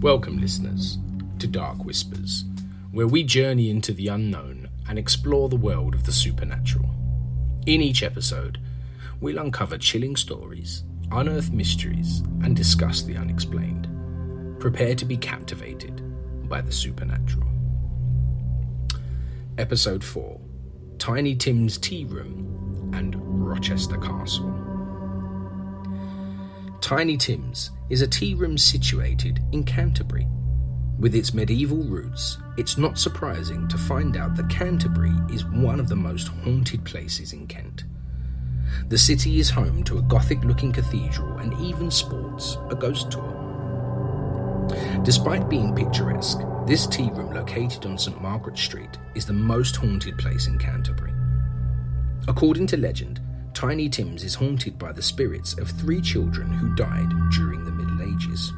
Welcome, listeners, to Dark Whispers, where we journey into the unknown and explore the world of the supernatural. In each episode, we'll uncover chilling stories, unearth mysteries, and discuss the unexplained. Prepare to be captivated by the supernatural. Episode 4 Tiny Tim's Tea Room and Rochester Castle. Tiny Tim's is a tea room situated in Canterbury. With its medieval roots, it's not surprising to find out that Canterbury is one of the most haunted places in Kent. The city is home to a Gothic looking cathedral and even sports a ghost tour. Despite being picturesque, this tea room located on St Margaret Street is the most haunted place in Canterbury. According to legend, Tiny Tim's is haunted by the spirits of three children who died during the Middle Ages.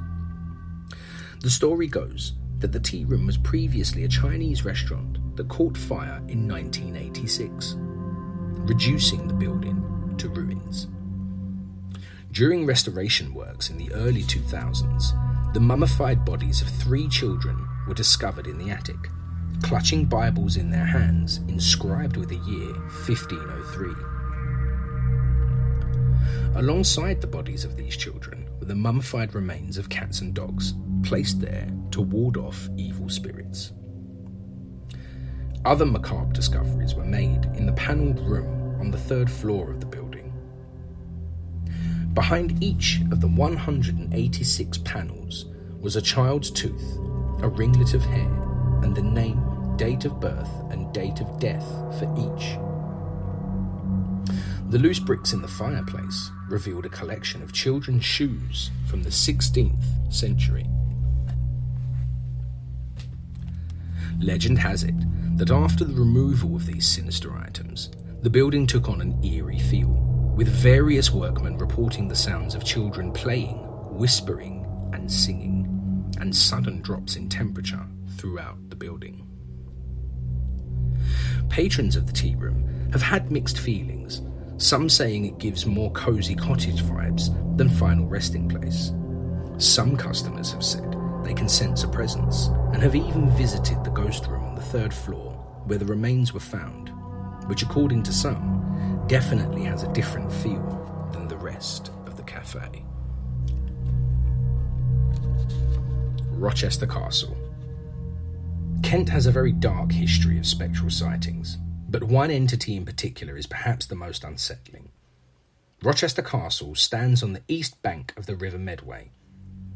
The story goes that the tea room was previously a Chinese restaurant that caught fire in 1986, reducing the building to ruins. During restoration works in the early 2000s, the mummified bodies of three children were discovered in the attic, clutching Bibles in their hands inscribed with the year 1503. Alongside the bodies of these children were the mummified remains of cats and dogs, placed there to ward off evil spirits. Other macabre discoveries were made in the panelled room on the third floor of the building. Behind each of the 186 panels was a child's tooth, a ringlet of hair, and the name, date of birth, and date of death for each. The loose bricks in the fireplace revealed a collection of children's shoes from the 16th century. Legend has it that after the removal of these sinister items, the building took on an eerie feel, with various workmen reporting the sounds of children playing, whispering, and singing, and sudden drops in temperature throughout the building. Patrons of the tea room have had mixed feelings, some saying it gives more cosy cottage vibes than final resting place. Some customers have said they can sense a presence and have even visited the ghost room on the third floor where the remains were found, which, according to some, definitely has a different feel than the rest of the cafe. Rochester Castle. Kent has a very dark history of spectral sightings, but one entity in particular is perhaps the most unsettling. Rochester Castle stands on the east bank of the River Medway.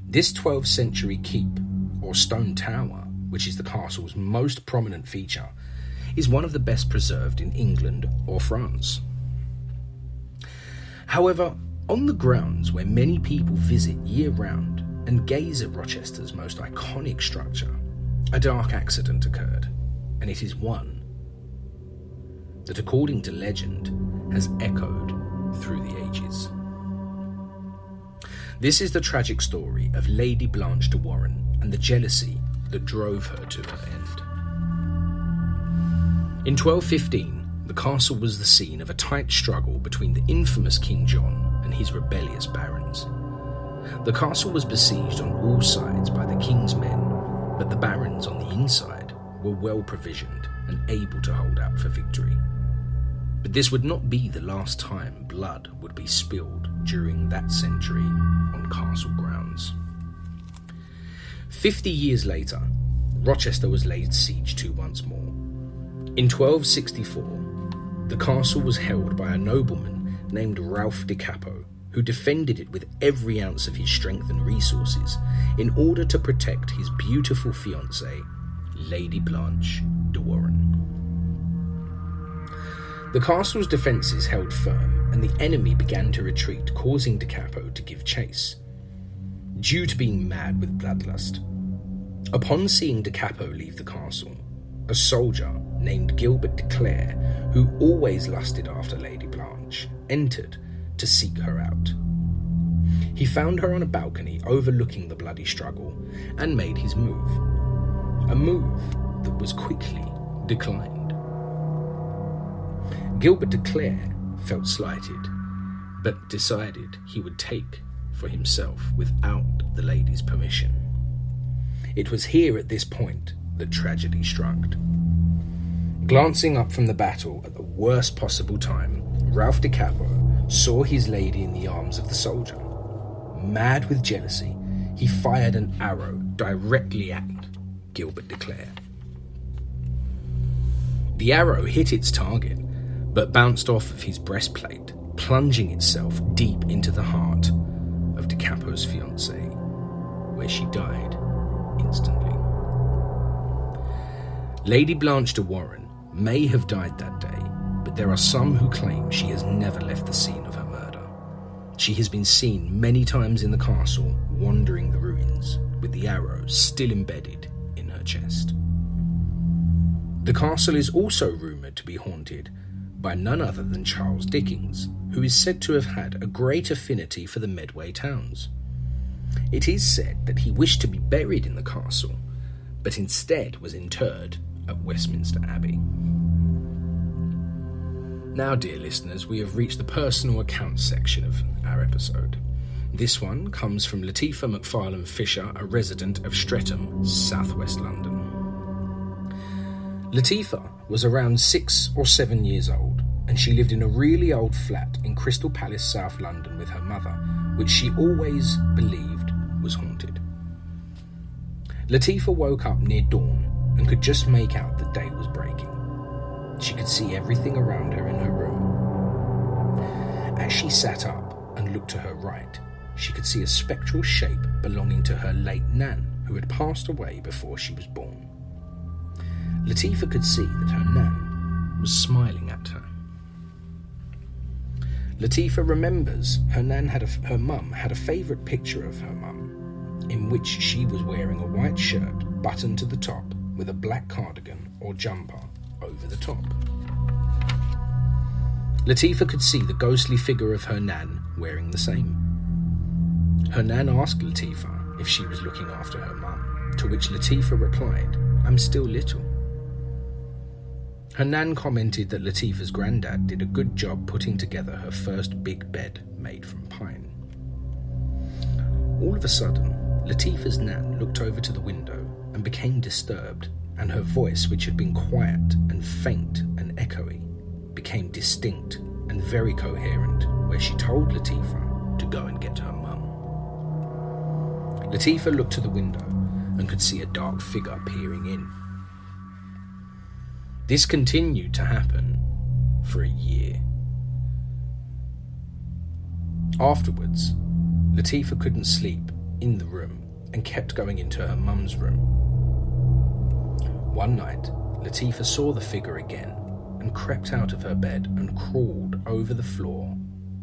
This 12th century keep, or stone tower, which is the castle's most prominent feature, is one of the best preserved in England or France. However, on the grounds where many people visit year round and gaze at Rochester's most iconic structure, a dark accident occurred, and it is one that, according to legend, has echoed through the ages. This is the tragic story of Lady Blanche de Warenne and the jealousy that drove her to her end. In 1215, the castle was the scene of a tight struggle between the infamous King John and his rebellious barons. The castle was besieged on all sides by the king's men, but the barons on the inside were well provisioned and able to hold out for victory. But this would not be the last time blood would be spilled during that century on castle grounds. Fifty years later, Rochester was laid siege to once more. In 1264, the castle was held by a nobleman named Ralph de Capo, who defended it with every ounce of his strength and resources in order to protect his beautiful fiancée, Lady Blanche de Warenne. The castle's defences held firm, and the enemy began to retreat, causing De Capo to give chase. Due to being mad with bloodlust, upon seeing De Capo leave the castle, a soldier named Gilbert de Clare, who always lusted after Lady Blanche, entered to seek her out. He found her on a balcony overlooking the bloody struggle and made his move. A move that was quickly declined. Gilbert de Clare felt slighted, but decided he would take for himself without the lady's permission. It was here at this point that tragedy struck. Glancing up from the battle at the worst possible time, Ralph de Capo saw his lady in the arms of the soldier. Mad with jealousy, he fired an arrow directly at Gilbert de Clare. The arrow hit its target, but bounced off of his breastplate, plunging itself deep into the heart of De Capo's fiancée, where she died instantly. Lady Blanche de Warenne may have died that day, but there are some who claim she has never left the scene of her murder. She has been seen many times in the castle, wandering the ruins, with the arrow still embedded in her chest. The castle is also rumoured to be haunted by none other than Charles Dickens, who is said to have had a great affinity for the Medway towns. It is said that he wished to be buried in the castle, but instead was interred at Westminster Abbey. Now, dear listeners, we have reached the personal accounts section of our episode. This one comes from Latifa McFarlane Fisher, a resident of Streatham, southwest London. Latifa was around six or seven years old, and she lived in a really old flat in Crystal Palace, South London, with her mother, which she always believed was haunted. Latifa woke up near dawn and could just make out the day was breaking. She could see everything around her in her room. As she sat up and looked to her right, she could see a spectral shape belonging to her late Nan, who had passed away before she was born. Latifa could see that her Nan was smiling at her. Latifa remembers her Nan had a, her mum had a favourite picture of her mum, in which she was wearing a white shirt buttoned to the top with a black cardigan or jumper over the top. Latifa could see the ghostly figure of her Nan wearing the same. Her Nan asked Latifa if she was looking after her mum, to which Latifa replied, I'm still little. Her nan commented that Latifa's granddad did a good job putting together her first big bed made from pine. All of a sudden, Latifa's nan looked over to the window and became disturbed, and her voice, which had been quiet and faint and echoey, became distinct and very coherent, where she told Latifa to go and get her mum. Latifa looked to the window and could see a dark figure peering in. This continued to happen for a year. Afterwards, Latifa couldn't sleep in the room and kept going into her mum's room. One night, Latifa saw the figure again and crept out of her bed and crawled over the floor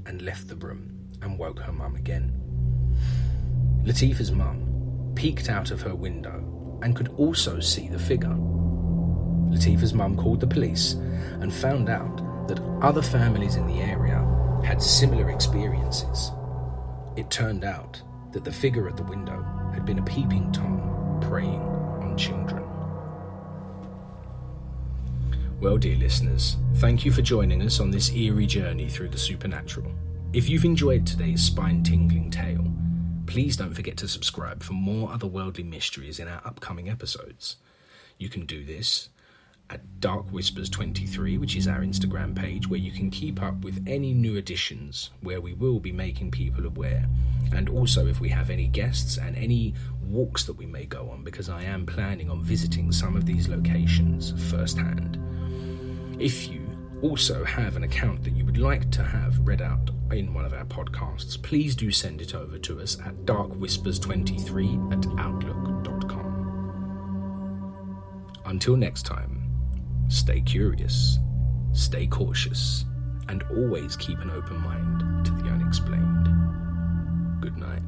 and left the room and woke her mum again. Latifa's mum peeked out of her window and could also see the figure. Latifa's mum called the police and found out that other families in the area had similar experiences. It turned out that the figure at the window had been a peeping Tom preying on children. Well, dear listeners, thank you for joining us on this eerie journey through the supernatural. If you've enjoyed today's spine tingling tale, please don't forget to subscribe for more otherworldly mysteries in our upcoming episodes. You can do this at Dark Whispers 23, which is our Instagram page, where you can keep up with any new additions where we will be making people aware. And also, if we have any guests and any walks that we may go on, because I am planning on visiting some of these locations firsthand. If you also have an account that you would like to have read out in one of our podcasts, please do send it over to us at darkwhispers23 at outlook.com. Until next time, Stay curious, stay cautious, and always keep an open mind to the unexplained. Good night.